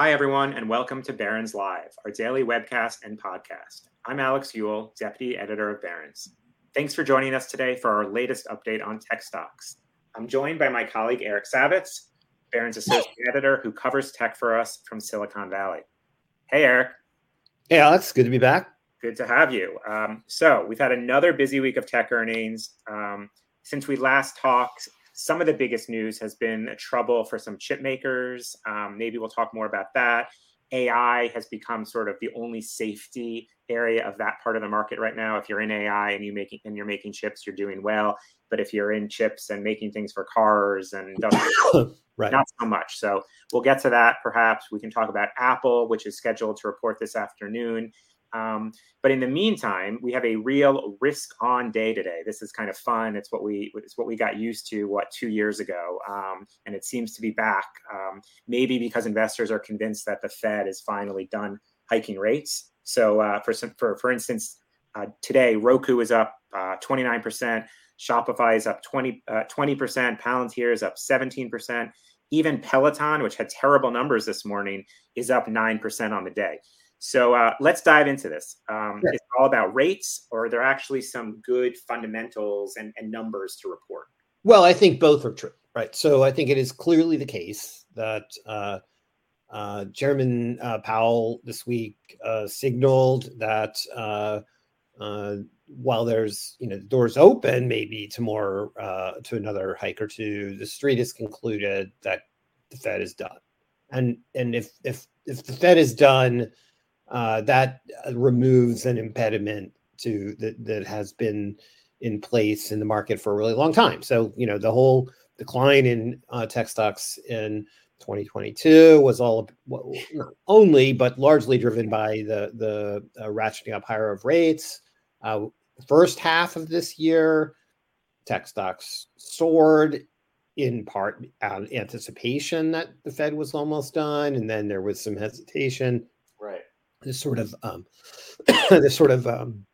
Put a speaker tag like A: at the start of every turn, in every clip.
A: Hi, everyone, and welcome to Barron's Live, our daily webcast and podcast. I'm Alex Eule, Deputy Editor of Barron's. Thanks for joining us today for our latest update on tech stocks. I'm joined by my colleague Eric Savitz, Barron's Associate Editor, who covers tech for us from Silicon Valley. Hey, Eric.
B: Hey, Alex. Good to be back.
A: Good to have you. Um, so, we've had another busy week of tech earnings. Um, since we last talked, some of the biggest news has been trouble for some chip makers. Um, maybe we'll talk more about that. AI has become sort of the only safety area of that part of the market right now. If you're in AI and you making and you're making chips, you're doing well. But if you're in chips and making things for cars and right. not so much. So we'll get to that. Perhaps we can talk about Apple, which is scheduled to report this afternoon. Um, but in the meantime, we have a real risk on day today. This is kind of fun. It's what we it's what we got used to what two years ago, um, and it seems to be back. Um, maybe because investors are convinced that the Fed is finally done hiking rates. So uh, for some, for for instance, uh, today Roku is up uh, twenty nine percent. Shopify is up 20, uh, 20%, Palantir is up 17%. Even Peloton, which had terrible numbers this morning, is up 9% on the day. So uh, let's dive into this. Um, Is it all about rates, or are there actually some good fundamentals and, and numbers to report?
B: Well, I think both are true, right? So I think it is clearly the case that uh, uh, Chairman uh, Powell this week uh, signaled that uh, uh, while there's you know the doors open maybe to more uh, to another hike or two, the street has concluded that the Fed is done, and and if if if the Fed is done, uh, that removes an impediment to that that has been in place in the market for a really long time. So you know the whole decline in uh, tech stocks in 2022 was all not only but largely driven by the the uh, ratcheting up higher of rates. Uh, first half of this year, tech stocks soared in part out anticipation that the Fed was almost done, and then there was some hesitation.
A: Right.
B: This sort of um, this sort of um,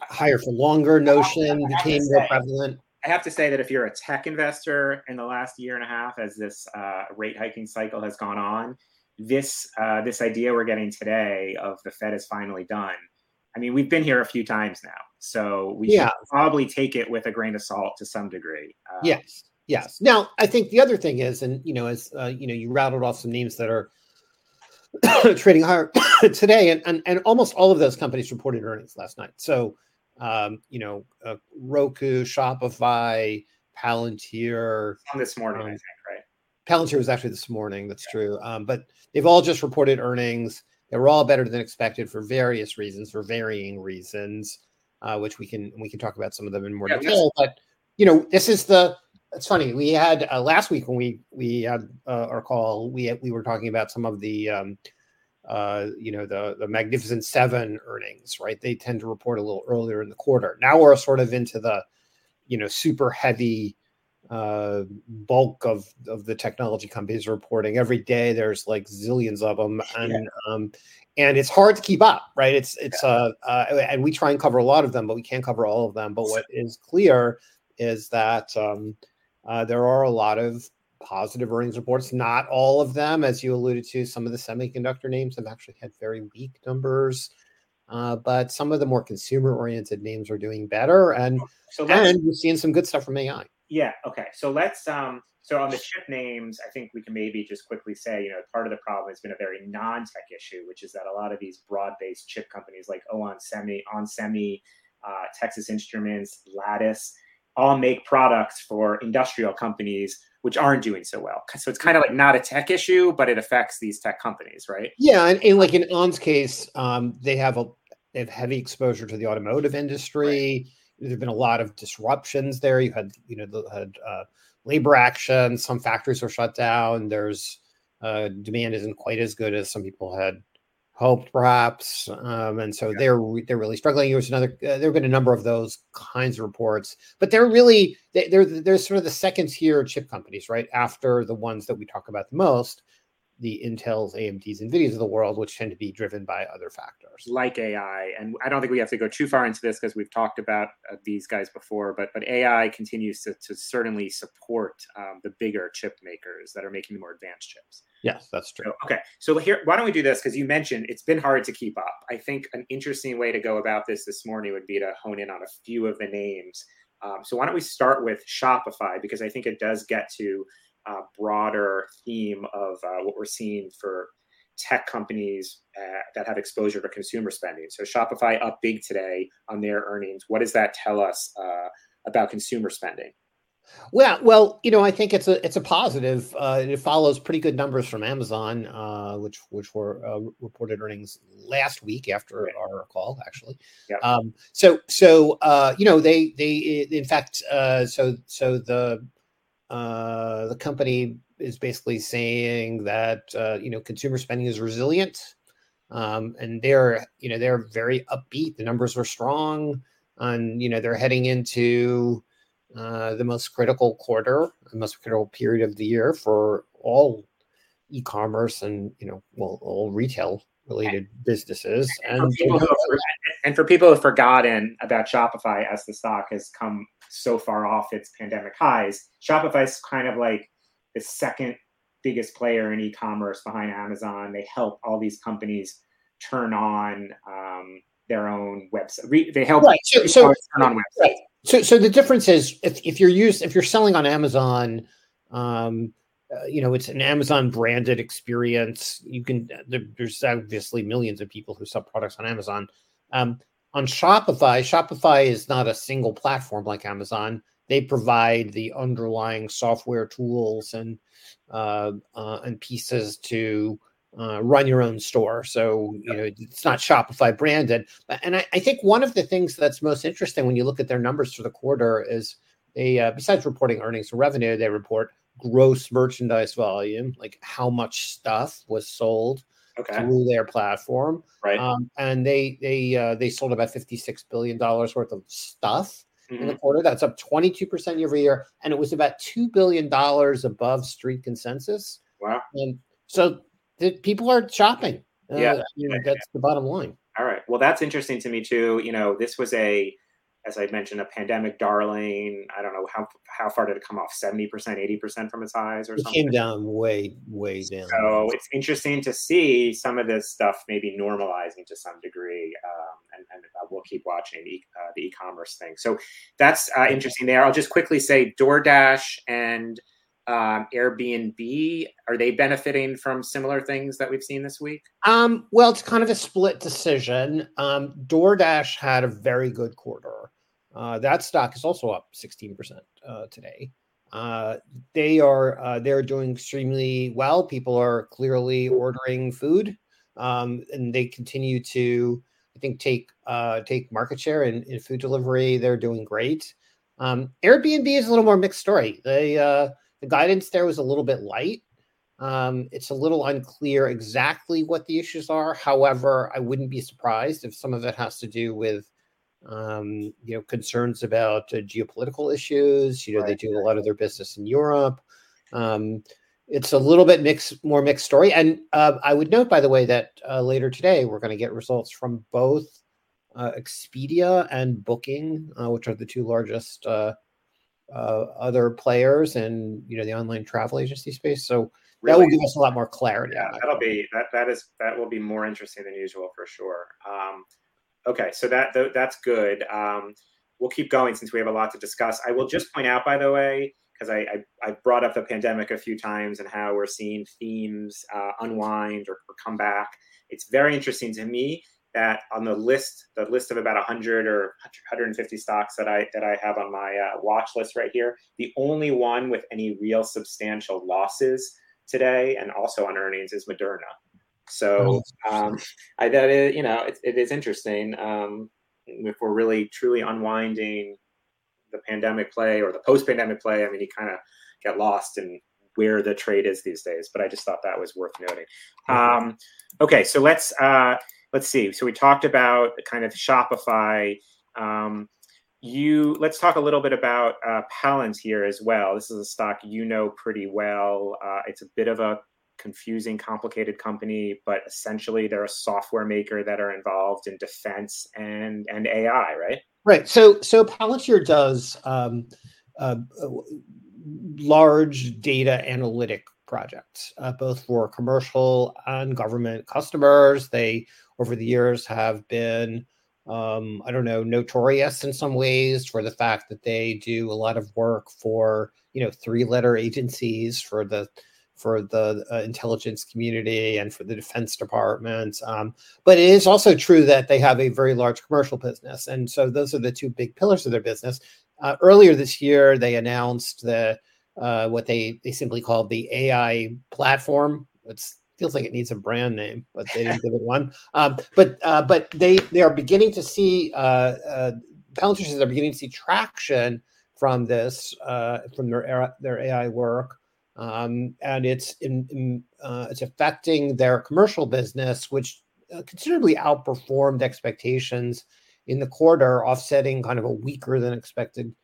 B: higher for longer notion became more prevalent.
A: I have to say that if you're a tech investor in the last year and a half, as this uh, rate hiking cycle has gone on, this uh, this idea we're getting today of the Fed is finally done I mean, we've been here a few times now, so we yeah. should probably take it with a grain of salt to some degree.
B: Um, yes, yes. Now, I think the other thing is, and you know, as uh, you know, you rattled off some names that are trading higher today, and, and and almost all of those companies reported earnings last night. So, um, you know, uh, Roku, Shopify, Palantir.
A: this morning, um, I think, right?
B: Palantir was actually this morning. That's yeah. true. Um, but they've all just reported earnings. They were all better than expected for various reasons, for varying reasons, uh, which we can we can talk about some of them in more yeah, detail. But you know, this is the it's funny. We had uh, last week when we we had uh, our call, we we were talking about some of the um, uh, you know the the Magnificent Seven earnings, right? They tend to report a little earlier in the quarter. Now we're sort of into the you know super heavy uh, bulk of of the technology companies reporting every day. There's like zillions of them, and yeah. um, and it's hard to keep up, right? It's it's uh, uh, and we try and cover a lot of them, but we can't cover all of them. But what is clear is that um, uh, there are a lot of positive earnings reports. Not all of them, as you alluded to, some of the semiconductor names have actually had very weak numbers. Uh, but some of the more consumer-oriented names are doing better, and so and we're seeing some good stuff from AI.
A: Yeah. Okay. So let's um so on the chip names, I think we can maybe just quickly say, you know, part of the problem has been a very non-tech issue, which is that a lot of these broad-based chip companies like onsemi, onsemi, uh, Texas Instruments, Lattice, all make products for industrial companies which aren't doing so well. So it's kind of like not a tech issue, but it affects these tech companies, right?
B: Yeah, and, and like in On's case, um, they have a they have heavy exposure to the automotive industry. Right there've been a lot of disruptions there. You had, you know, had uh, labor action. Some factories are shut down. There's uh, demand isn't quite as good as some people had hoped, perhaps, um, and so yeah. they're they're really struggling. There's another. Uh, there have been a number of those kinds of reports, but they're really they're they're sort of the second tier chip companies, right after the ones that we talk about the most the Intels, AMDs, NVIDIAs of the world, which tend to be driven by other factors
A: like AI. And I don't think we have to go too far into this because we've talked about uh, these guys before. But but AI continues to, to certainly support um, the bigger chip makers that are making the more advanced chips.
B: Yes, that's true.
A: So, okay, so here, why don't we do this? Because you mentioned it's been hard to keep up. I think an interesting way to go about this this morning would be to hone in on a few of the names. Um, so why don't we start with Shopify because I think it does get to uh, broader theme of uh, what we're seeing for tech companies uh, that have exposure to consumer spending. So Shopify up big today on their earnings. What does that tell us uh, about consumer spending?
B: Well, well, you know, I think it's a it's a positive. Uh, it follows pretty good numbers from Amazon, uh, which which were uh, reported earnings last week after right. our call, actually. Yeah. Um, so so uh, you know they they in fact uh, so so the uh, the company is basically saying that uh, you know consumer spending is resilient, um, and they're you know they're very upbeat. The numbers are strong, and you know they're heading into uh, the most critical quarter, the most critical period of the year for all e-commerce and you know well all retail related businesses and,
A: and, for and for people who have forgotten about shopify as the stock has come so far off its pandemic highs. Shopify's kind of like the second biggest player in e-commerce behind Amazon. They help all these companies turn on um, their own website. They help right. so, so, turn on websites. Right.
B: So, so the difference is if, if you're used if you're selling on Amazon, um, uh, you know it's an Amazon branded experience. You can there, there's obviously millions of people who sell products on Amazon. Um, on Shopify, Shopify is not a single platform like Amazon. They provide the underlying software tools and uh, uh, and pieces to uh, run your own store. So you know it's not Shopify branded. And I, I, think one of the things that's most interesting when you look at their numbers for the quarter is they, uh, besides reporting earnings and revenue, they report gross merchandise volume, like how much stuff was sold okay. through their platform.
A: Right.
B: Um, and they they uh, they sold about fifty six billion dollars worth of stuff mm-hmm. in the mm-hmm. quarter. That's up twenty two percent year over year, and it was about two billion dollars above street consensus.
A: Wow.
B: And so the people are shopping. Uh, yeah, you know, that's the bottom line.
A: All right. Well, that's interesting to me too. You know, this was a as I mentioned, a pandemic darling. I don't know how how far did it come off? Seventy percent, eighty percent from its highs, or
B: it
A: something.
B: Came down way, way down.
A: So it's interesting to see some of this stuff maybe normalizing to some degree, um, and, and we'll keep watching e- uh, the e-commerce thing. So that's uh, interesting there. I'll just quickly say DoorDash and um, Airbnb are they benefiting from similar things that we've seen this week?
B: Um, well, it's kind of a split decision. Um, DoorDash had a very good quarter. Uh, that stock is also up 16% uh, today. Uh, they are uh, they're doing extremely well. People are clearly ordering food, um, and they continue to, I think, take uh, take market share in, in food delivery. They're doing great. Um, Airbnb is a little more mixed story. They uh, the guidance there was a little bit light. Um, it's a little unclear exactly what the issues are. However, I wouldn't be surprised if some of it has to do with um, you know concerns about uh, geopolitical issues. You know, right. they do a lot of their business in Europe. Um, it's a little bit mixed, more mixed story. And uh, I would note, by the way, that uh, later today we're going to get results from both uh, Expedia and Booking, uh, which are the two largest uh, other players and you know the online travel agency space. So really? that will give us a lot more clarity.
A: Yeah, that'll be that. That is that will be more interesting than usual for sure. Um, okay, so that that's good. Um, we'll keep going since we have a lot to discuss. I will just point out, by the way, because I, I, I brought up the pandemic a few times and how we're seeing themes uh, unwind or, or come back. It's very interesting to me that on the list, the list of about 100 or 150 stocks that I that I have on my uh, watch list right here, the only one with any real substantial losses today and also on earnings is Moderna. So oh, um, I that is, you know it, it is interesting um, if we're really truly unwinding the pandemic play or the post-pandemic play. I mean, you kind of get lost in where the trade is these days. But I just thought that was worth noting. Um, okay, so let's uh, let's see. So we talked about kind of Shopify. Um, you let's talk a little bit about uh, Palantir as well. This is a stock you know pretty well. Uh, it's a bit of a confusing, complicated company, but essentially they're a software maker that are involved in defense and and AI, right?
B: Right. So so Palantir does um, uh, large data analytic projects, uh, both for commercial and government customers. They over the years have been um, I don't know, notorious in some ways for the fact that they do a lot of work for, you know, three letter agencies for the for the uh, intelligence community and for the defense department. Um, but it is also true that they have a very large commercial business. And so those are the two big pillars of their business. Uh, earlier this year, they announced the uh, what they, they simply called the AI platform. It feels like it needs a brand name, but they didn't give it one. Um, but uh, but they they are beginning to see uh, uh, they're beginning to see traction from this uh, from their their AI work, um, and it's in, in uh, it's affecting their commercial business, which considerably outperformed expectations in the quarter, offsetting kind of a weaker than expected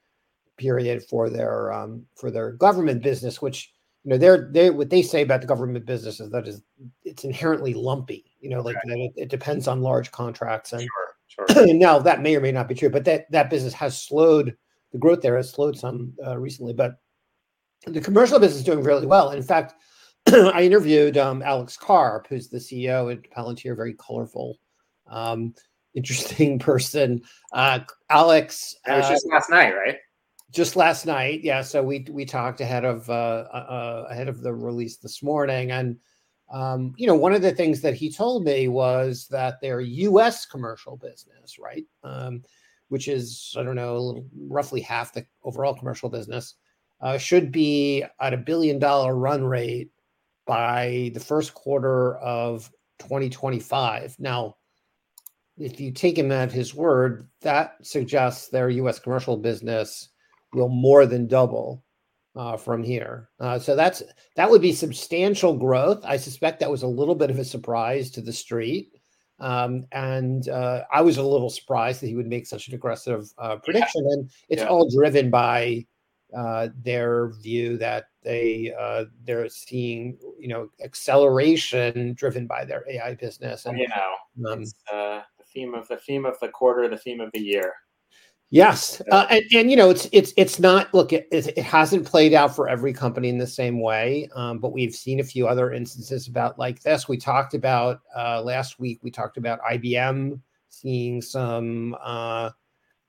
B: period for their um, for their government business, which you know they're they what they say about the government business is that is it's inherently lumpy you know like right. it, it, depends on large contracts and sure, sure. now that may or may not be true but that that business has slowed the growth there has slowed some uh, recently but the commercial business is doing really well in fact i interviewed um, alex karp who's the ceo at palantir very colorful um, interesting person uh, alex
A: it was just uh, last night right
B: just last night yeah so we we talked ahead of uh, uh, ahead of the release this morning. And um, you know one of the things that he told me was that their us commercial business right um, which is i don't know roughly half the overall commercial business uh, should be at a billion dollar run rate by the first quarter of 2025 now if you take him at his word that suggests their us commercial business will more than double uh, from here. Uh, so that's that would be substantial growth. I suspect that was a little bit of a surprise to the street. Um, and uh, I was a little surprised that he would make such an aggressive uh, prediction. Yeah. And it's yeah. all driven by uh, their view that they uh, they're seeing you know acceleration driven by their AI business.
A: And you know, um, the theme of the theme of the quarter, the theme of the year.
B: Yes, uh, and, and, you know it's it's it's not look it, it hasn't played out for every company in the same way, um, but we've seen a few other instances about like this. We talked about uh, last week. We talked about IBM seeing some uh,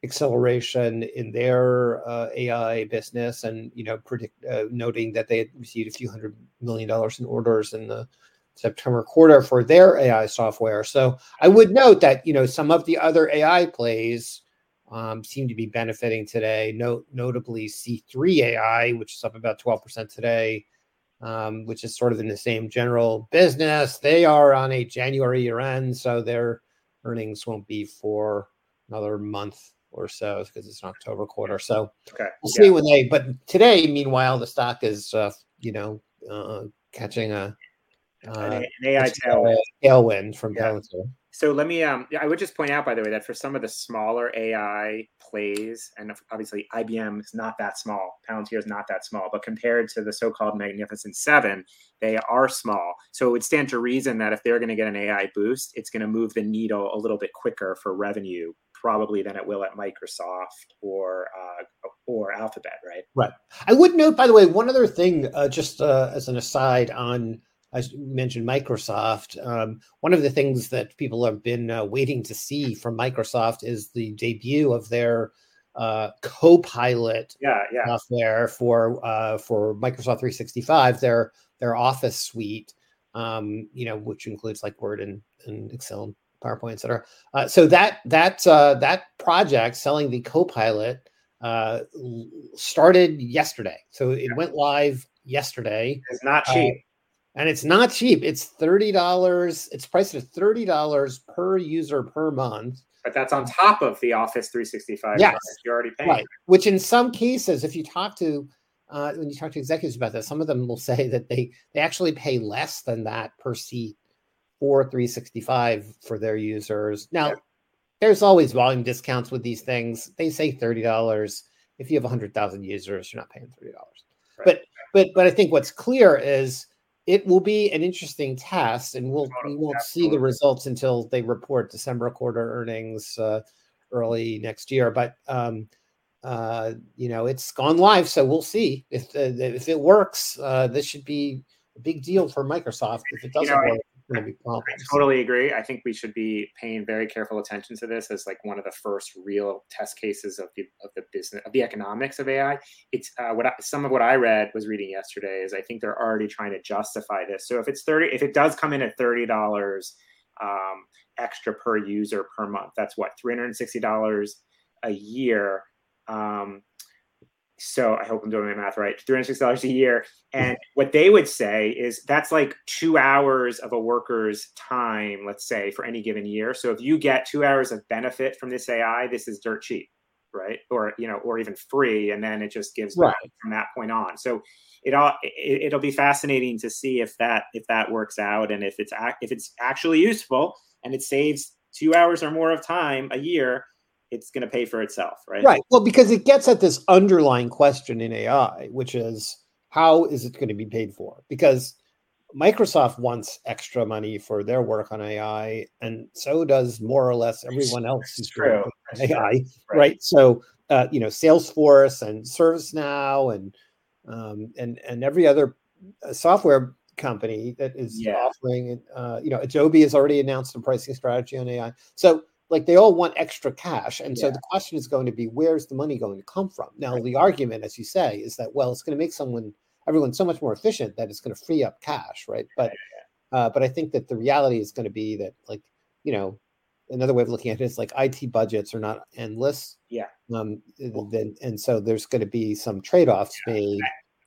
B: acceleration in their uh, AI business, and you know predict uh, noting that they had received a few hundred million dollars in orders in the September quarter for their AI software. So I would note that you know some of the other AI plays um, seem to be benefiting today. Note, notably, C3 AI, which is up about 12% today, um, which is sort of in the same general business. They are on a January year end, so their earnings won't be for another month or so because it's an October quarter. So okay. we'll see yeah. when they. But today, meanwhile, the stock is, uh, you know, uh, catching a uh,
A: an AI tailwind.
B: tailwind from yeah. Palantir.
A: So let me. Um, I would just point out, by the way, that for some of the smaller AI plays, and obviously IBM is not that small, Palantir is not that small, but compared to the so-called Magnificent Seven, they are small. So it would stand to reason that if they're going to get an AI boost, it's going to move the needle a little bit quicker for revenue, probably than it will at Microsoft or uh, or Alphabet, right?
B: Right. I would note, by the way, one other thing, uh, just uh, as an aside on I mentioned Microsoft. Um, one of the things that people have been uh, waiting to see from Microsoft is the debut of their uh, Copilot
A: yeah, yeah.
B: software for uh, for Microsoft 365, their their Office suite. Um, you know, which includes like Word and, and Excel and PowerPoint, etc. Uh, so that that uh, that project selling the Copilot uh, started yesterday. So it yeah. went live yesterday.
A: It's not cheap
B: and it's not cheap. It's thirty dollars. It's priced at thirty dollars per user per month.
A: But that's on top of the Office 365.
B: Yes,
A: you're already paying.
B: Right. Which in some cases, if you talk to uh, when you talk to executives about this, some of them will say that they they actually pay less than that per seat for 365 for their users. Now, there's always volume discounts with these things. They say thirty dollars. If you have 100,000 users, you're not paying thirty dollars. Right. But but but I think what's clear is it will be an interesting test, and we'll we won't Absolutely. see the results until they report December quarter earnings uh, early next year. But um, uh, you know, it's gone live, so we'll see if uh, if it works. Uh, this should be a big deal for Microsoft. If it doesn't you know, work,
A: going to be problems. I totally agree. I think we should be paying very careful attention to this as like one of the first real test cases of the of the business of the economics of AI. It's uh, what I, some of what I read was reading yesterday is I think they're already trying to justify this. So if it's thirty, if it does come in at thirty dollars um, extra per user per month, that's what three hundred and sixty dollars a year um, so I hope I'm doing my math right. $306 a year. And what they would say is that's like two hours of a worker's time, let's say, for any given year. So if you get two hours of benefit from this AI, this is dirt cheap, right? Or, you know, or even free. And then it just gives right. from that point on. So it all it, it'll be fascinating to see if that if that works out and if it's if it's actually useful and it saves two hours or more of time a year it's going to pay for itself, right?
B: Right. Well, because it gets at this underlying question in AI, which is how is it going to be paid for? Because Microsoft wants extra money for their work on AI, and so does more or less everyone else who's
A: true.
B: AI, right. right? So, uh, you know, Salesforce and ServiceNow and um, and and every other uh, software company that is yeah. offering, uh, you know, Adobe has already announced a pricing strategy on AI. So like they all want extra cash and yeah. so the question is going to be where's the money going to come from? Now right. the argument as you say is that well it's going to make someone everyone so much more efficient that it's going to free up cash right? But uh, but i think that the reality is going to be that like you know another way of looking at it is like it budgets are not endless
A: yeah.
B: um then and so there's going to be some trade-offs yeah, made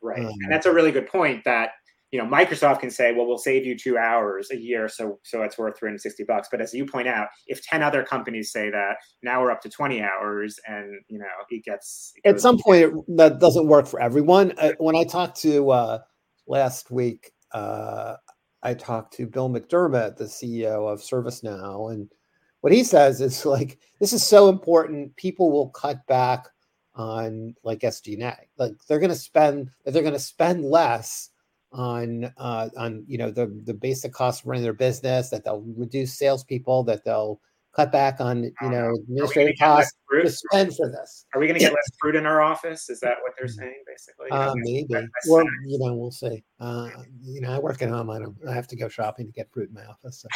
A: right um, and that's a really good point that you know microsoft can say well we'll save you two hours a year so so it's worth 360 bucks. But as you point out if 10 other companies say that now we're up to 20 hours and you know it gets
B: it at some point that doesn't work for everyone. Uh, when i talked to uh last week uh i talked to bill mcdermott the ceo of servicenow and what he says is like this is so important. People will cut back on like sg&a like they're going to spend they're going to spend less on uh, on you know the the basic cost of running their business, that they'll reduce salespeople, that they'll cut back on you know administrative costs to spend for this.
A: Are we going to get less fruit in our office? Is that what they're mm. saying, basically?
B: Uh, maybe. Well, you know, we'll see. Uh, you know, I work at home. I don't. I have to go shopping to get fruit in my office. So.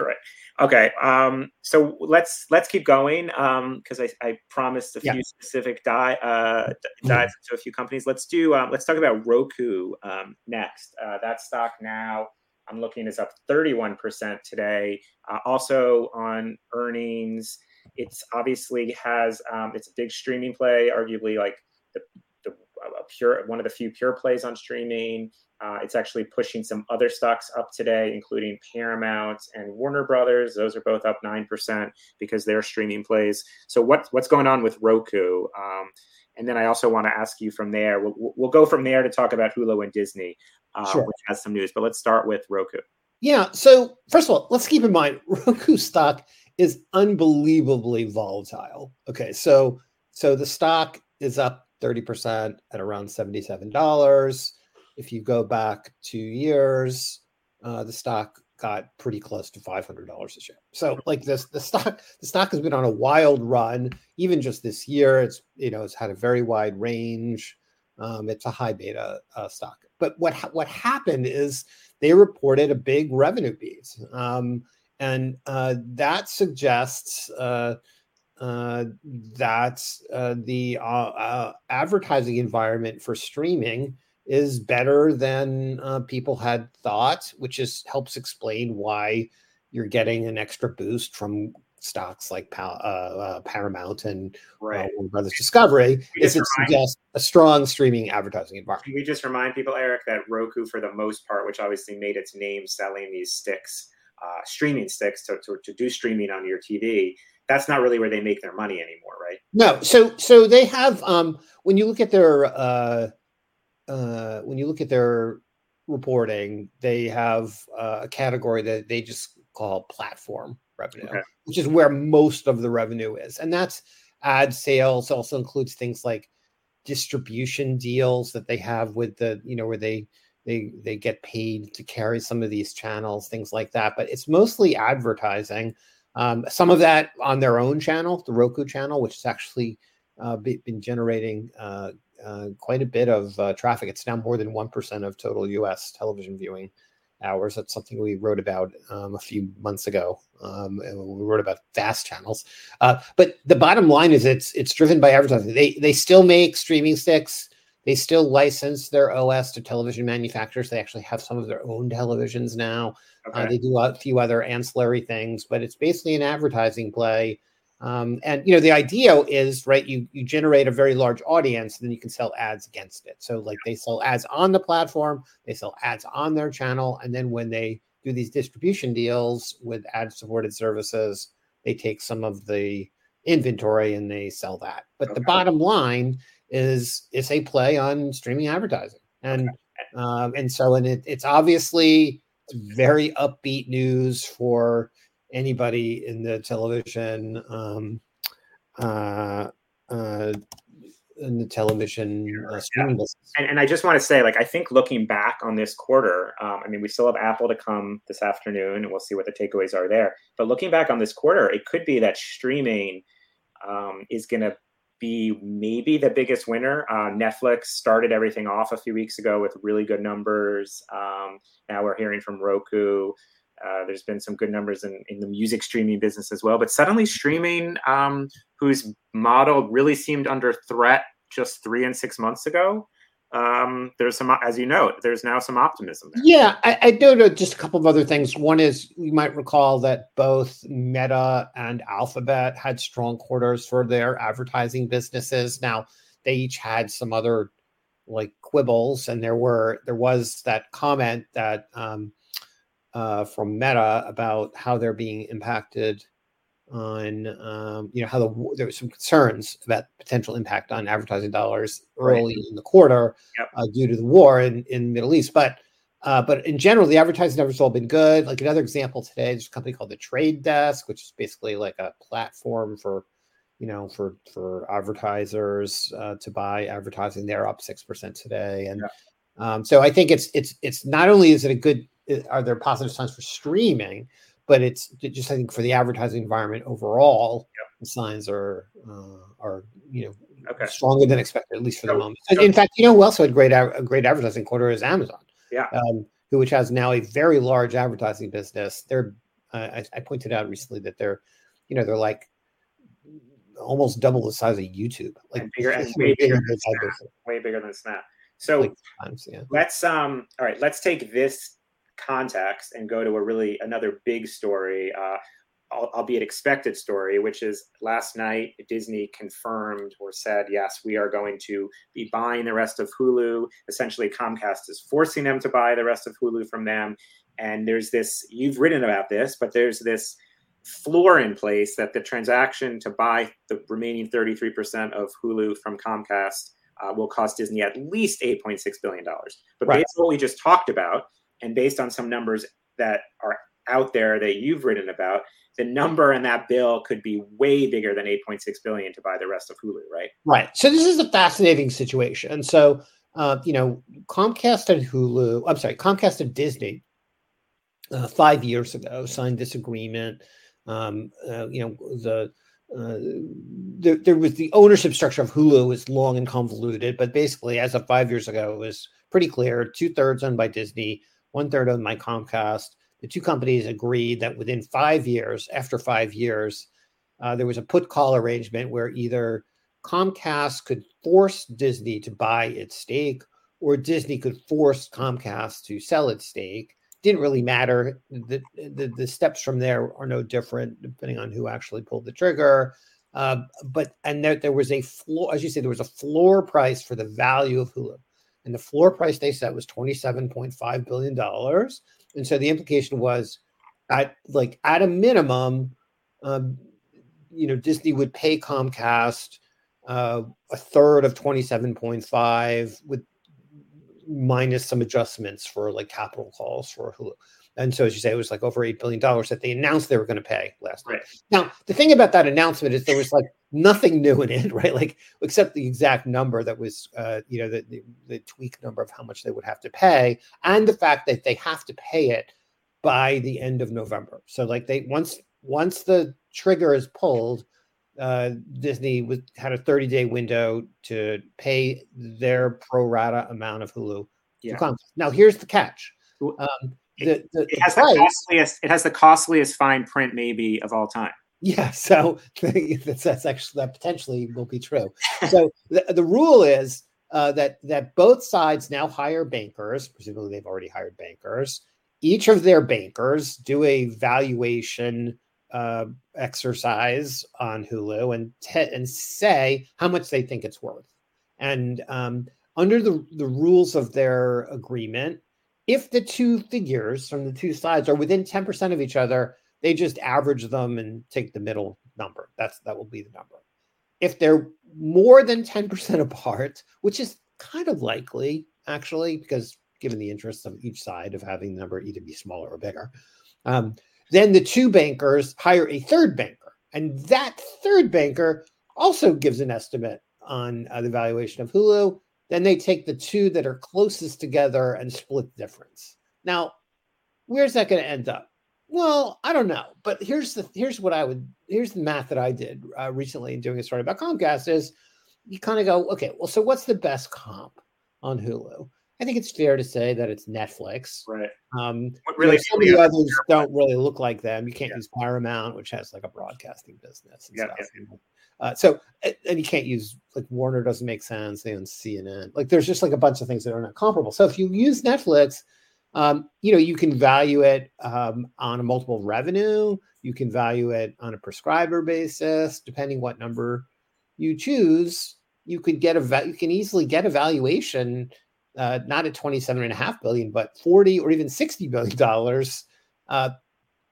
A: All right. Okay. Um, so let's let's keep going because um, I, I promised a yeah. few specific di- uh, mm-hmm. dives into a few companies. Let's do. Um, let's talk about Roku um, next. Uh, that stock now I'm looking is up 31% today. Uh, also on earnings, it's obviously has um, it's a big streaming play, arguably like the, the uh, pure one of the few pure plays on streaming. Uh, it's actually pushing some other stocks up today, including Paramount and Warner Brothers. Those are both up nine percent because they're streaming plays. So what's what's going on with Roku? Um, and then I also want to ask you from there. We'll, we'll go from there to talk about Hulu and Disney, uh, sure. which has some news. But let's start with Roku.
B: Yeah. So first of all, let's keep in mind Roku stock is unbelievably volatile. Okay. So so the stock is up 30% at around $77. If you go back two years, uh, the stock got pretty close to five hundred dollars a share. So like this, the stock the stock has been on a wild run. Even just this year, it's you know it's had a very wide range. Um, it's a high beta uh, stock. But what ha- what happened is they reported a big revenue beat, um, and uh, that suggests. Uh, uh, that uh, the uh, uh, advertising environment for streaming is better than people had thought, which is helps explain why you're getting an extra boost from stocks like uh, uh, Paramount and uh, right. Warner Brothers Discovery. Is it suggests a strong streaming advertising environment?
A: Can we just remind people, Eric, that Roku, for the most part, which obviously made its name selling these sticks, uh, streaming sticks to, to, to do streaming on your TV, that's not really where they make their money anymore, right?
B: No. So so they have um, when you look at their uh, uh, when you look at their reporting, they have uh, a category that they just call platform revenue, okay. which is where most of the revenue is, and that's ad sales. Also includes things like distribution deals that they have with the you know where they they they get paid to carry some of these channels, things like that. But it's mostly advertising. Um, some of that on their own channel, the Roku channel, which has actually uh, been generating uh, uh, quite a bit of uh, traffic. It's now more than one percent of total U.S. television viewing hours. That's something we wrote about um, a few months ago. Um, we wrote about fast channels. Uh, but the bottom line is, it's it's driven by advertising. They they still make streaming sticks. They still license their OS to television manufacturers. They actually have some of their own televisions now. Uh, okay. Uh, they do a few other ancillary things, but it's basically an advertising play. Um, and you know the idea is right. You you generate a very large audience, and then you can sell ads against it. So like they sell ads on the platform, they sell ads on their channel, and then when they do these distribution deals with ad supported services, they take some of the inventory and they sell that. But okay. the bottom line is it's a play on streaming advertising, and um, and so and it, it's obviously very upbeat news for anybody in the television um, uh, uh, in the television uh, streaming
A: yeah. And, and, I just want to say, like, I think looking back on this quarter, um, I mean, we still have Apple to come this afternoon, and we'll see what the takeaways are there. But looking back on this quarter, it could be that streaming um, is going to be maybe the biggest winner. Uh, Netflix started everything off a few weeks ago with really good numbers. Um, now we're hearing from Roku. Uh, there's been some good numbers in, in the music streaming business as well. But suddenly, streaming, um, whose model really seemed under threat just three and six months ago, um, there's some, as you know, there's now some optimism there.
B: Yeah, I, I do know just a couple of other things. One is you might recall that both Meta and Alphabet had strong quarters for their advertising businesses. Now they each had some other like quibbles, and there were there was that comment that um, uh, from Meta about how they're being impacted on um, you know how the there was some concerns about potential impact on advertising dollars early right. in the quarter yep. uh, due to the war in in Middle East, but uh, but in general, the advertising numbers all been good. Like another example today, there's a company called the Trade Desk, which is basically like a platform for you know for for advertisers uh, to buy advertising. They're up six percent today, and um, so I think it's it's it's not only is it a good are there positive signs for streaming, but it's just I think for the advertising environment overall, yep. the signs are uh, are you know okay. stronger than expected at least for so, the moment. So, in fact, you know who also had great a great advertising quarter is Amazon.
A: Yeah. Um,
B: who which has now a very large advertising business. They're uh, I, I pointed out recently that they're you know they're like almost double the size of YouTube, like
A: and bigger, and way, bigger than Snap, way bigger than Snap. So like times, yeah. let's um all right, let's take this context and go to a really another big story, uh, albeit expected story, which is last night Disney confirmed or said, yes, we are going to be buying the rest of Hulu. Essentially, Comcast is forcing them to buy the rest of Hulu from them. And there's this, you've written about this, but there's this floor in place that the transaction to buy the remaining 33% of Hulu from Comcast uh, will cost Disney at least $8.6 billion. But right. based on what we just talked about, and based on some numbers that are out there that you've written about, the number in that bill could be way bigger than 8.6 billion to buy the rest of Hulu, right?
B: Right. So this is a fascinating situation. So, uh, you know, Comcast and Hulu, I'm sorry, Comcast and Disney, uh, five years ago signed this agreement. Um, uh, you know, the uh, there, there was the ownership structure of Hulu is long and convoluted, but basically, as of five years ago, it was pretty clear: two thirds owned by Disney, one third of my Comcast. The two companies agreed that within five years, after five years, uh, there was a put call arrangement where either Comcast could force Disney to buy its stake or Disney could force Comcast to sell its stake. Didn't really matter. The, the, the steps from there are no different depending on who actually pulled the trigger. Uh, but and there, there was a floor, as you say, there was a floor price for the value of Hulu and the floor price they set was $27.5 billion. And so the implication was at like at a minimum, um, you know, Disney would pay Comcast uh, a third of 27.5 with minus some adjustments for like capital calls for Hulu. And so, as you say, it was like over eight billion dollars that they announced they were going to pay last right. Now, the thing about that announcement is there was like nothing new in it, right? Like except the exact number that was, uh, you know, the, the the tweak number of how much they would have to pay, and the fact that they have to pay it by the end of November. So, like they once once the trigger is pulled, uh, Disney was had a 30 day window to pay their pro rata amount of Hulu. Yeah. Now, here's the catch. Um,
A: the, the, it has the, the costliest. It has the costliest fine print maybe of all time.
B: Yeah, so that's, that's actually that potentially will be true. So the, the rule is uh, that that both sides now hire bankers. Presumably, they've already hired bankers. Each of their bankers do a valuation uh, exercise on Hulu and te- and say how much they think it's worth. And um, under the the rules of their agreement, if the two figures from the two sides are within 10% of each other, they just average them and take the middle number. That's that will be the number. If they're more than 10% apart, which is kind of likely actually, because given the interests of each side of having the number either be smaller or bigger, um, then the two bankers hire a third banker, and that third banker also gives an estimate on uh, the valuation of Hulu then they take the two that are closest together and split the difference. Now, where's that going to end up? Well, I don't know, but here's the here's what I would here's the math that I did uh, recently in doing a story about Comcast is you kind of go, okay, well, so what's the best comp on Hulu? I think it's fair to say that it's Netflix.
A: Right.
B: Um, really, some of the others don't really look like them. You can't yeah. use Paramount, which has like a broadcasting business. And yeah, stuff. Yeah. Uh, so, and you can't use like Warner doesn't make sense. They own CNN. Like, there's just like a bunch of things that are not comparable. So, if you use Netflix, um, you know, you can value it um, on a multiple revenue. You can value it on a prescriber basis, depending what number you choose. You could get a you can easily get a valuation, uh, not at 27 and a half billion, but 40 or even 60 billion dollars uh,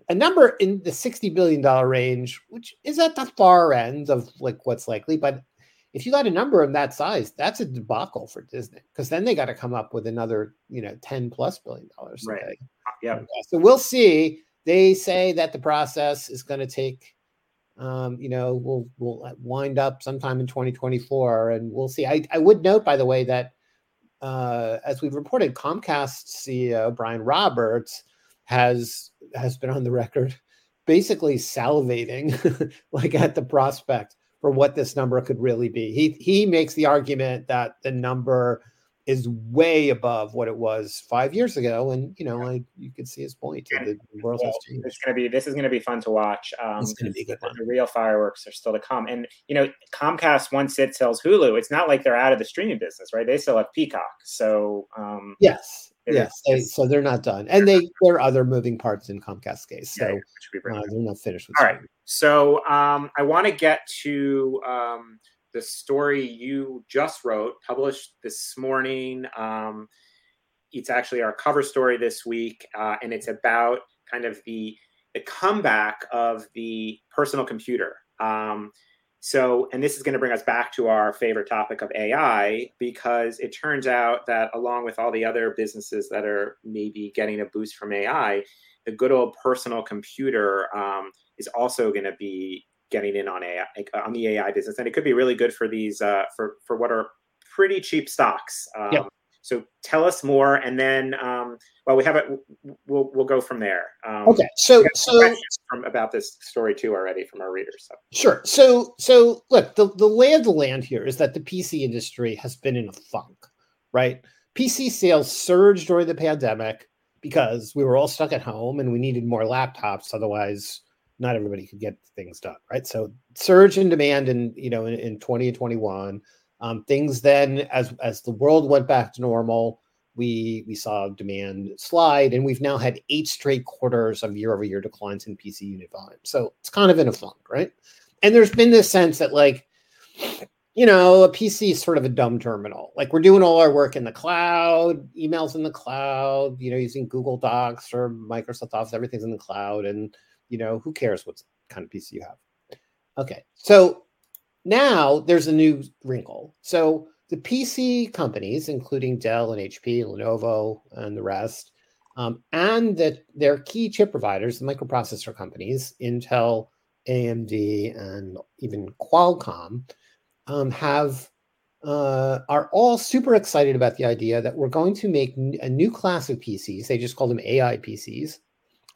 B: a number in the $60 billion range, which is at the far end of like what's likely. But if you got a number of that size, that's a debacle for Disney because then they got to come up with another, you know, 10 plus billion dollars.
A: Right. Yeah.
B: So we'll see. They say that the process is going to take, um, you know, we'll we'll wind up sometime in 2024, and we'll see. I, I would note, by the way, that uh, as we've reported, Comcast CEO Brian Roberts has has been on the record basically salivating like at the prospect for what this number could really be. He he makes the argument that the number is way above what it was five years ago, and you know, like you could see his point. The
A: world well, has changed. It's going to be this is going to be fun to watch. Um, it's to be good. The, the real fireworks are still to come, and you know, Comcast once it sells Hulu, it's not like they're out of the streaming business, right? They still have Peacock, so um,
B: yes, yes, they, so they're not done, and they there are other moving parts in Comcast case, so yeah, uh, they're not finished.
A: With All right, so um, I want to get to um, the story you just wrote, published this morning. Um, it's actually our cover story this week, uh, and it's about kind of the the comeback of the personal computer. Um, so, and this is going to bring us back to our favorite topic of AI because it turns out that along with all the other businesses that are maybe getting a boost from AI, the good old personal computer um, is also going to be getting in on AI on the AI business, and it could be really good for these uh, for for what are pretty cheap stocks. Um, yep. So tell us more, and then um, well, we have it. We'll we'll go from there.
B: Um, okay. So so
A: from about this story too already from our readers. So.
B: Sure. So so look, the the lay of the land here is that the PC industry has been in a funk, right? PC sales surged during the pandemic because we were all stuck at home and we needed more laptops. Otherwise, not everybody could get things done, right? So surge in demand in you know in, in 2021 um, things then, as as the world went back to normal, we we saw demand slide, and we've now had eight straight quarters of year over year declines in PC unit volume. So it's kind of in a funk, right? And there's been this sense that like, you know, a PC is sort of a dumb terminal. Like we're doing all our work in the cloud, emails in the cloud, you know, using Google Docs or Microsoft Office, everything's in the cloud, and you know, who cares what kind of PC you have? Okay, so now there's a new wrinkle. So the PC companies, including Dell and HP, Lenovo, and the rest, um, and that their key chip providers, the microprocessor companies, Intel, AMD, and even Qualcomm, um, have uh, are all super excited about the idea that we're going to make a new class of PCs. They just call them AI PCs,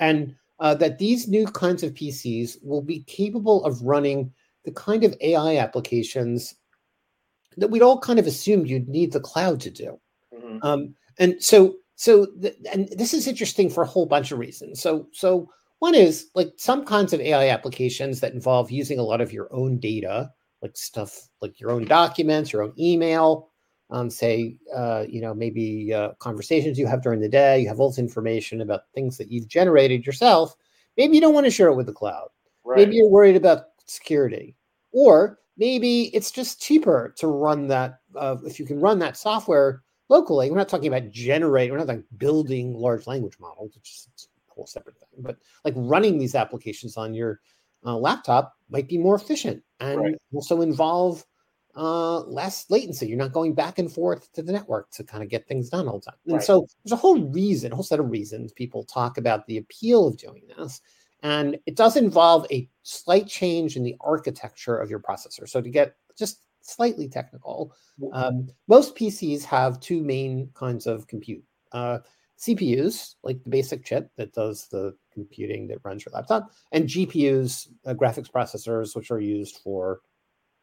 B: and uh, that these new kinds of PCs will be capable of running the kind of AI applications that we'd all kind of assumed you'd need the cloud to do. Mm-hmm. Um, and so, so, th- and this is interesting for a whole bunch of reasons. So, so one is like some kinds of AI applications that involve using a lot of your own data, like stuff like your own documents, your own email, um, say, uh, you know, maybe uh, conversations you have during the day. You have all this information about things that you've generated yourself. Maybe you don't want to share it with the cloud. Right. Maybe you're worried about security, or maybe it's just cheaper to run that. Uh, if you can run that software locally, we're not talking about generating. We're not like building large language models, which is a whole separate thing. But like running these applications on your uh, laptop might be more efficient and right. also involve uh, less latency. You're not going back and forth to the network to kind of get things done all the time. And right. so there's a whole reason, a whole set of reasons people talk about the appeal of doing this. And it does involve a slight change in the architecture of your processor. So to get just slightly technical, um, most PCs have two main kinds of compute. Uh, CPUs, like the basic chip that does the computing that runs your laptop, and GPUs, uh, graphics processors, which are used for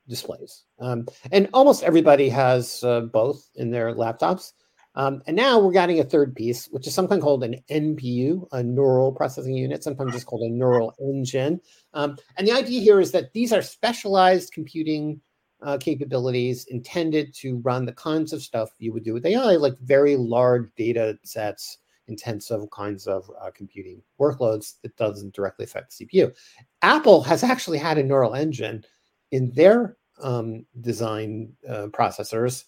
B: displays. Um, and almost everybody has uh, both in their laptops. Um, and now we're getting a third piece, which is something called an NPU, a neural processing unit, sometimes just called a neural engine. Um, and the idea here is that these are specialized computing uh, capabilities intended to run the kinds of stuff you would do with AI, like very large data sets, intensive kinds of uh, computing workloads that doesn't directly affect the CPU. Apple has actually had a neural engine in their um, design uh, processors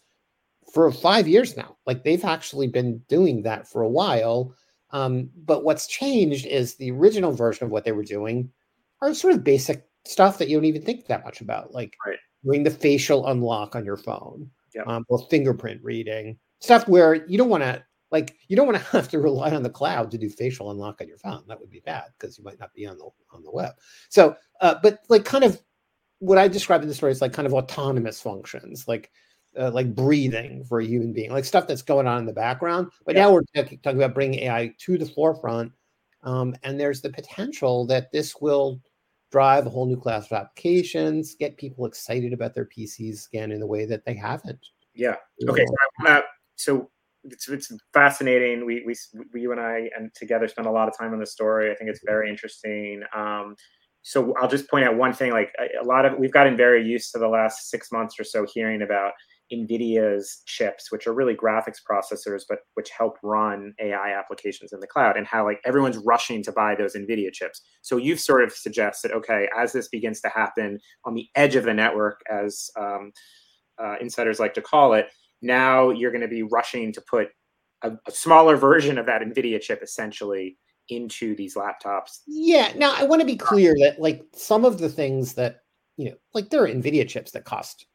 B: for five years now. Like they've actually been doing that for a while. Um, but what's changed is the original version of what they were doing are sort of basic stuff that you don't even think that much about, like right. doing the facial unlock on your phone yep. um, or fingerprint reading stuff where you don't want to like you don't want to have to rely on the cloud to do facial unlock on your phone. That would be bad because you might not be on the on the web. So, uh, but like kind of what I describe in the story is like kind of autonomous functions, like uh, like breathing for a human being, like stuff that's going on in the background. But yeah. now we're talking about bringing AI to the forefront, um, and there's the potential that this will drive a whole new class of applications, get people excited about their PCs again in a way that they haven't.
A: Yeah. Okay. So, so it's, it's fascinating. We, we, we, you and I, and together spent a lot of time on the story. I think it's very interesting. Um, so I'll just point out one thing. Like a lot of we've gotten very used to the last six months or so hearing about NVIDIA's chips, which are really graphics processors, but which help run AI applications in the cloud, and how like everyone's rushing to buy those NVIDIA chips. So you've sort of suggested, okay, as this begins to happen on the edge of the network, as um, uh, insiders like to call it, now you're going to be rushing to put a, a smaller version of that NVIDIA chip essentially into these laptops.
B: Yeah. Now I want to be clear that like some of the things that you know, like there are NVIDIA chips that cost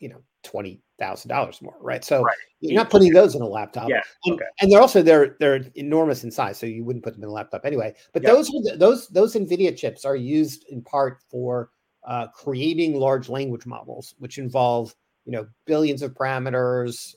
B: you know twenty thousand dollars more, right? So right. you're not putting those in a laptop.
A: Yeah.
B: And, okay. and they're also they're they're enormous in size, so you wouldn't put them in a laptop anyway. But yep. those those those NVIDIA chips are used in part for uh, creating large language models, which involve you know billions of parameters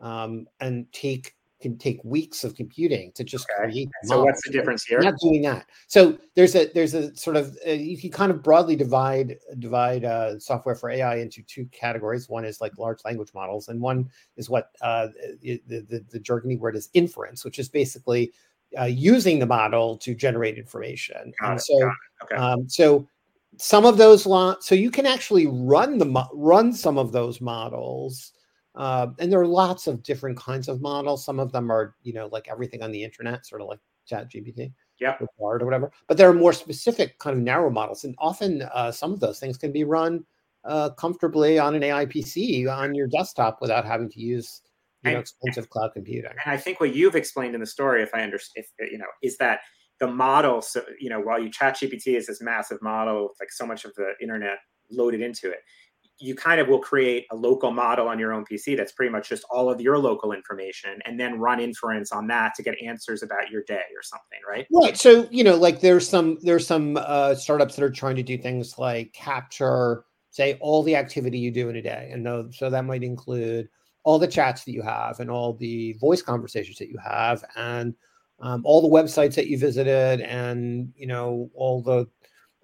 B: um, and take can take weeks of computing to just okay. create.
A: So what's the difference here?
B: not doing that. So there's a there's a sort of uh, you can kind of broadly divide divide uh, software for AI into two categories. One is like large language models, and one is what uh, the, the the jargony word is inference, which is basically uh, using the model to generate information.
A: Got
B: and
A: it,
B: so
A: okay.
B: um, so some of those lo- so you can actually run the run some of those models uh, and there are lots of different kinds of models. Some of them are, you know, like everything on the internet, sort of like Chat GPT,
A: yeah,
B: or Bard or whatever. But there are more specific kind of narrow models, and often uh, some of those things can be run uh, comfortably on an AI PC on your desktop without having to use you know, expensive cloud computing.
A: And I think what you've explained in the story, if I understand, if, you know, is that the model. So you know, while you Chat GPT is this massive model like so much of the internet loaded into it, you kind of will create a local model on your own PC that's pretty much just all of your local information and then run inference on that to get answers about your day or something, right?
B: Right. So, you know, like there's some there's some uh, startups that are trying to do things like capture, say, all the activity you do in a day. And no, so that might include all the chats that you have and all the voice conversations that you have and um, all the websites that you visited and you know all the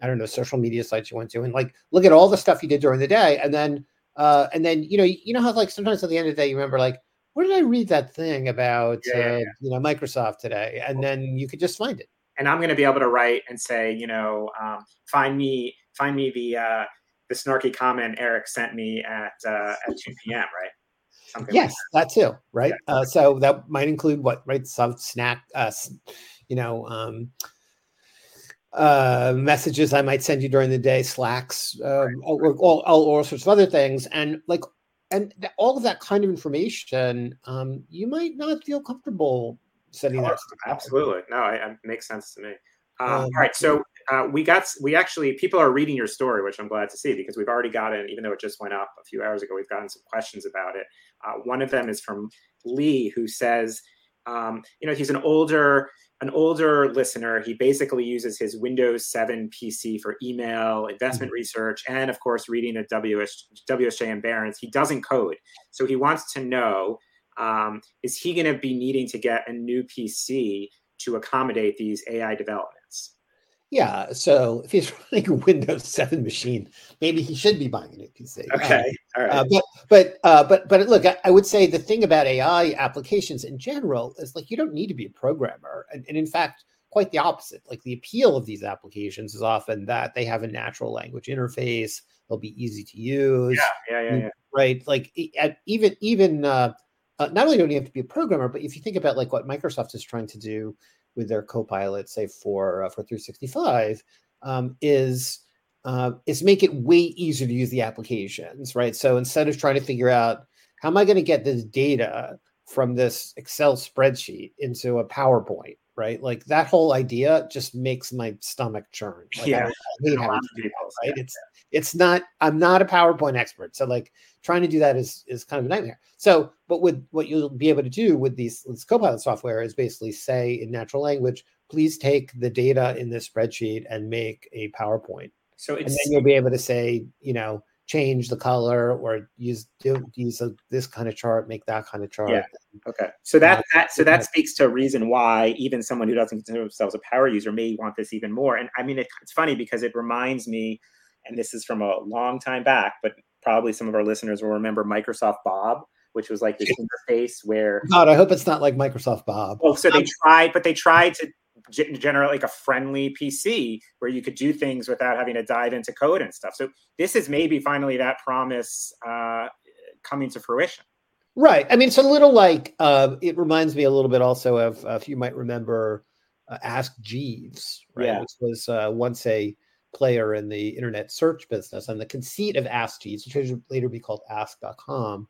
B: I don't know, social media sites you went to, and like look at all the stuff you did during the day, and then uh, and then you know you know how like sometimes at the end of the day you remember like where did I read that thing about yeah, uh, yeah, yeah. you know Microsoft today, and then you could just find it.
A: And I'm going to be able to write and say, you know, um, find me find me the uh, the snarky comment Eric sent me at uh, at 2 p.m. Right.
B: Something yes, like that. that. too, right? Uh, so that might include what, right? Some snack, uh, you know, um, uh, messages I might send you during the day, Slacks, um, all, all, all, sorts of other things, and like, and th- all of that kind of information, um, you might not feel comfortable sending oh, that.
A: Absolutely, no, it, it, makes sense to me. Um, um, all right, so uh, we got we actually people are reading your story, which I'm glad to see because we've already gotten, even though it just went up a few hours ago, we've gotten some questions about it. Uh, one of them is from Lee, who says, um, you know, he's an older an older listener, he basically uses his Windows 7 PC for email, investment mm-hmm. research, and of course, reading at WS, WSJ and Barron's. He doesn't code. So he wants to know um, is he going to be needing to get a new PC to accommodate these AI developments?
B: Yeah, so if he's running a Windows 7 machine, maybe he should be buying a new PC.
A: Okay,
B: uh, all right. Uh, but but uh, but but look, I, I, would say the thing about AI applications in general is like you don't need to be a programmer, and, and in fact, quite the opposite. Like the appeal of these applications is often that they have a natural language interface. They'll be easy to use.
A: Yeah, yeah, yeah. yeah.
B: Right, like even even uh, uh, not only don't you have to be a programmer, but if you think about like what Microsoft is trying to do with their Copilot, say for uh, for 365, um, is uh, is make it way easier to use the applications, right? So instead of trying to figure out how am I going to get this data from this Excel spreadsheet into a PowerPoint, right? Like that whole idea just makes my stomach churn. Like,
A: yeah, I, I hate
B: having to do right? It's it's not. I'm not a PowerPoint expert, so like trying to do that is is kind of a nightmare. So, but with what you'll be able to do with these this Copilot software is basically say in natural language, please take the data in this spreadsheet and make a PowerPoint. So, and then you'll be able to say, you know, change the color or use do, use a, this kind of chart, make that kind of chart.
A: Yeah. Okay. So that, that so that speaks to a reason why even someone who doesn't consider themselves a power user may want this even more. And I mean, it, it's funny because it reminds me, and this is from a long time back, but probably some of our listeners will remember Microsoft Bob. Which was like this interface where
B: God, I hope it's not like Microsoft Bob.
A: Oh, so they um, tried, but they tried to generate like a friendly PC where you could do things without having to dive into code and stuff. So this is maybe finally that promise uh, coming to fruition.
B: Right. I mean, it's a little like uh, it reminds me a little bit also of uh, if you might remember uh, Ask Jeeves, right? Yeah. Which was uh, once a player in the internet search business, and the conceit of Ask Jeeves, which would later be called Ask.com,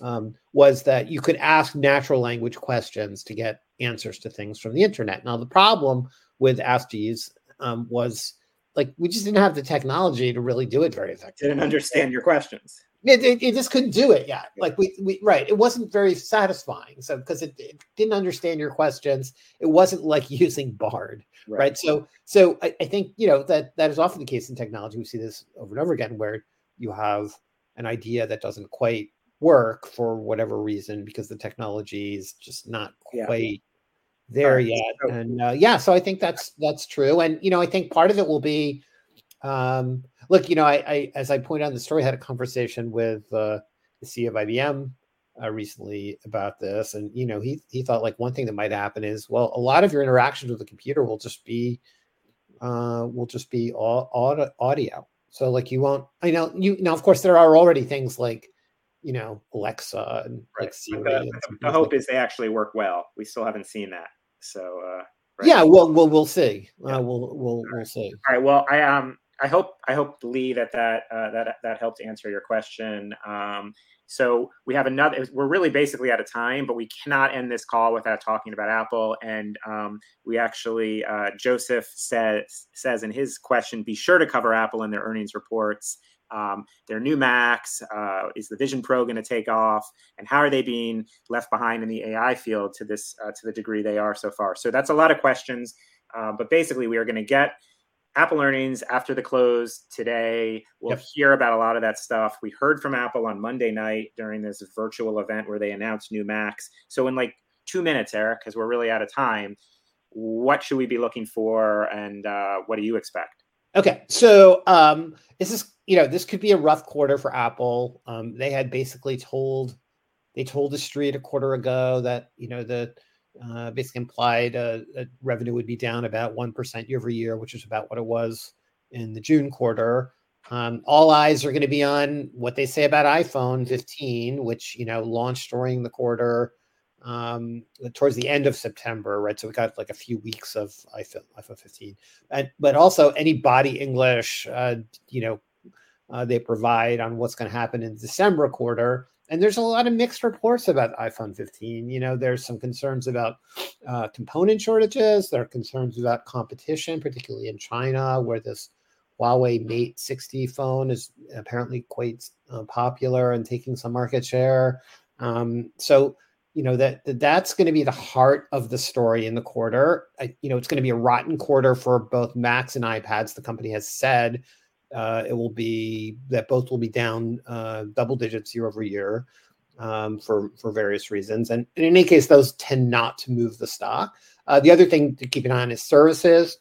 B: um, was that you could ask natural language questions to get answers to things from the internet. Now, the problem with Ask Jeeves um, was like we just didn't have the technology to really do it very effectively.
A: Didn't understand your questions.
B: It, it, it just couldn't do it yet. Like we, we right, it wasn't very satisfying. So because it, it, didn't understand your questions, it wasn't like using Bard, right? right? So so I, I think you know that that is often the case in technology. We see this over and over again, where you have an idea that doesn't quite work for whatever reason because the technology is just not quite there yet. And uh, yeah, so I think that's that's true. And you know, I think part of it will be, um, look, you know, I, I as I point out in the story, I had a conversation with uh, the CEO of IBM uh, recently about this, and you know, he he thought like one thing that might happen is, well, a lot of your interactions with the computer will just be uh, will just be all, audio. So like you won't, I know you now. Of course, there are already things like you know Alexa and right. like Siri.
A: The, and the hope like is they actually work well. We still haven't seen that. So uh,
B: right. yeah, well, we'll we'll see. Yeah. Uh, we'll we'll we'll see.
A: All right. Well, I um I hope I hope Lee that that uh, that that helped answer your question. Um, so we have another. We're really basically out of time, but we cannot end this call without talking about Apple. And um, we actually, uh, Joseph says says in his question, be sure to cover Apple in their earnings reports um, their new Macs? Uh, is the Vision Pro going to take off? And how are they being left behind in the AI field to this uh, to the degree they are so far? So that's a lot of questions. Uh, but basically, we are going to get Apple earnings after the close today. We'll yep. hear about a lot of that stuff. We heard from Apple on Monday night during this virtual event where they announced new Macs. So in like two minutes, Eric, because we're really out of time, what should we be looking for, and uh, what do you expect?
B: Okay, so um, this is you know this could be a rough quarter for Apple. Um, they had basically told they told the street a quarter ago that you know the uh, basically implied uh, revenue would be down about 1% year over year, which is about what it was in the June quarter. Um, all eyes are going to be on what they say about iPhone 15, which, you know, launched during the quarter um, towards the end of September, right? So we got like a few weeks of iPhone, iPhone 15. And, but also any body English, uh, you know, uh, they provide on what's going to happen in December quarter and there's a lot of mixed reports about iPhone 15. You know, there's some concerns about uh, component shortages. There are concerns about competition, particularly in China, where this Huawei Mate 60 phone is apparently quite uh, popular and taking some market share. Um, so, you know that, that that's going to be the heart of the story in the quarter. I, you know, it's going to be a rotten quarter for both Macs and iPads. The company has said uh, it will be that both will be down uh, double digits year over year um, for for various reasons, and, and, in any case, those tend not to move the stock. Uh, the other thing to keep an eye on is services.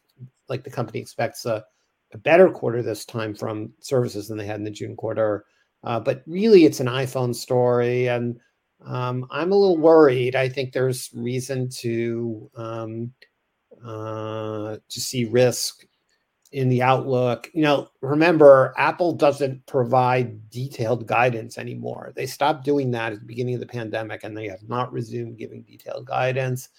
B: Like the company expects a, a better quarter this time from services than they had in the June quarter, uh, but really it's an iPhone story, and um, I'm a little worried. I think there's reason to um, uh, to see risk in the outlook. You know, remember, Apple doesn't provide detailed guidance anymore. They stopped doing that at the beginning of the pandemic and they have not resumed giving detailed guidance,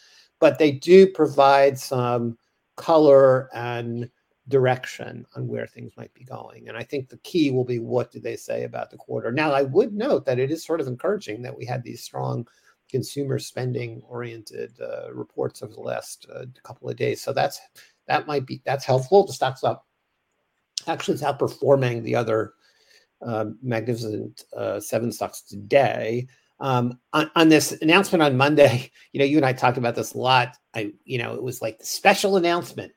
B: but they do provide some color and direction on where things might be going. And I think the key will be what do they say about the quarter. Now, I would note that it is sort of encouraging that we had these strong consumer spending oriented uh, reports over the last uh, couple of days. So that's that might be that's helpful. The stock's up. Actually, it's outperforming the other uh, magnificent seven stocks today. Um, on, on, this announcement on Monday, you know, you and I talked about this a lot. I, you know, it was like the special announcement,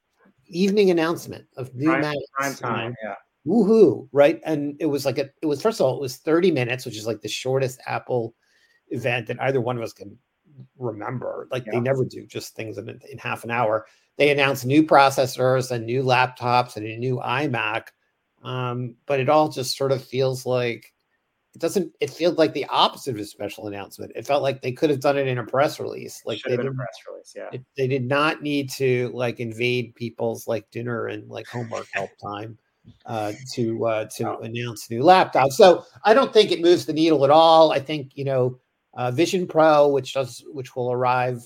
B: evening announcement of new prime,
A: prime time. Yeah.
B: Woohoo! Right, and it was like a, it was first of all, it was thirty minutes, which is like the shortest Apple event that either one of us can remember. Like yeah. they never do just things in, in half an hour they announced new processors and new laptops and a new iMac. Um, but it all just sort of feels like it doesn't. It feels like the opposite of a special announcement. It felt like they could have done it in a press release. Like
A: they did a press release. Yeah,
B: it, they did not need to like invade people's like dinner and like homework help time uh, to uh, to oh. announce new laptops. So I don't think it moves the needle at all. I think you know uh, Vision Pro, which does which will arrive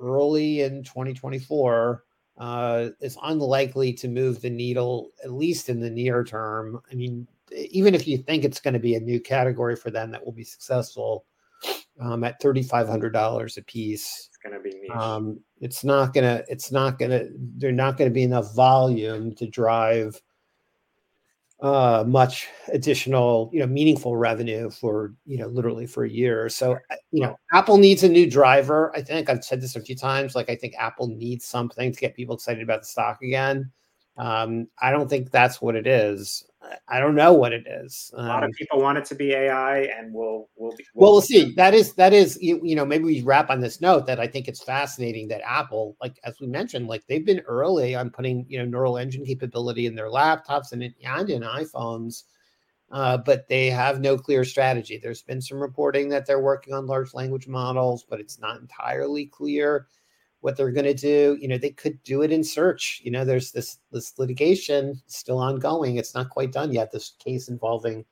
B: early in 2024 uh, is unlikely to move the needle, at least in the near term. I mean, even if you think it's going to be a new category for them that will be successful um, at $3,500 a piece,
A: it's going to be niche.
B: Um, it's not going to, it's not going to, they're not going to be enough volume to drive uh, much additional, you know, meaningful revenue for, you know, literally for a year. So, you know, Apple needs a new driver. I think I've said this a few times. Like, I think Apple needs something to get people excited about the stock again. Um, I don't think that's what it is. I don't know what it is.
A: Um, a lot of um, people want it to be AI, and we'll we'll
B: we'll, well, we'll see. That is that is you, you know maybe we wrap on this note that I think it's fascinating that Apple, like as we mentioned, like they've been early on putting you know neural engine capability in their laptops and in, and in iPhones, uh, but they have no clear strategy. There's been some reporting that they're working on large language models, but it's not entirely clear what they're going to do. You know, they could do it in search. You know, there's this this litigation still ongoing. It's not quite done yet. This case involving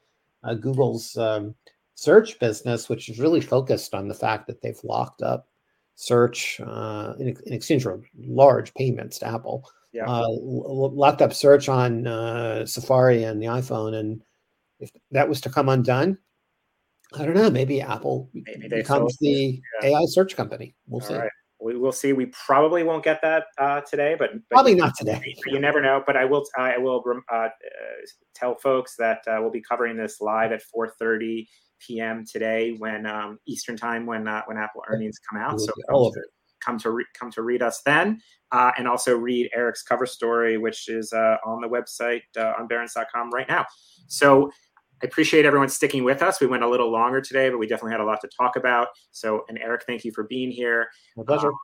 B: uh, Google's um, search business, which is really focused on the fact that they've locked up search uh, in, in, exchange for large payments to Apple. Yeah. Uh, locked up search on uh, Safari and the iPhone, and if that was to come undone, I don't know. Maybe Apple maybe becomes the yeah. AI search company. We'll All see. Right
A: we will see. We probably won't get that uh, today, but, but,
B: probably not today.
A: You never know. But I will. I will uh, tell folks that uh, we'll be covering this live at 4:30 p.m. today, when um, Eastern time, when uh, when Apple earnings come out. So
B: all of it.
A: Come to re- come to read us then, uh, and also read Eric's cover story, which is on the website on Barron's.com right now. So I appreciate everyone sticking with us. We went a little longer today, but we definitely had a lot to talk about. So, and Eric, thank you for being here.
B: My pleasure. Um,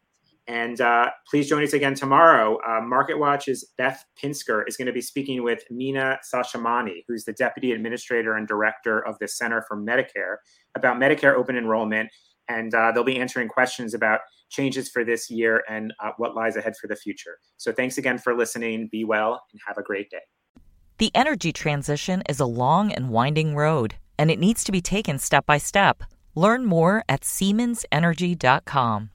A: and uh, please join us again tomorrow. Uh, Market Watch's Beth Pinsker is going to be speaking with Meena Seshamani, who's the Deputy Administrator and Director of the Center for Medicare, about Medicare open enrollment. And uh, they'll be answering questions about changes for this year and uh, what lies ahead for the future. So thanks again for listening. Be well and have a great day.
C: The energy transition is a long and winding road, and it needs to be taken step by step. Learn more at SiemensEnergy.com.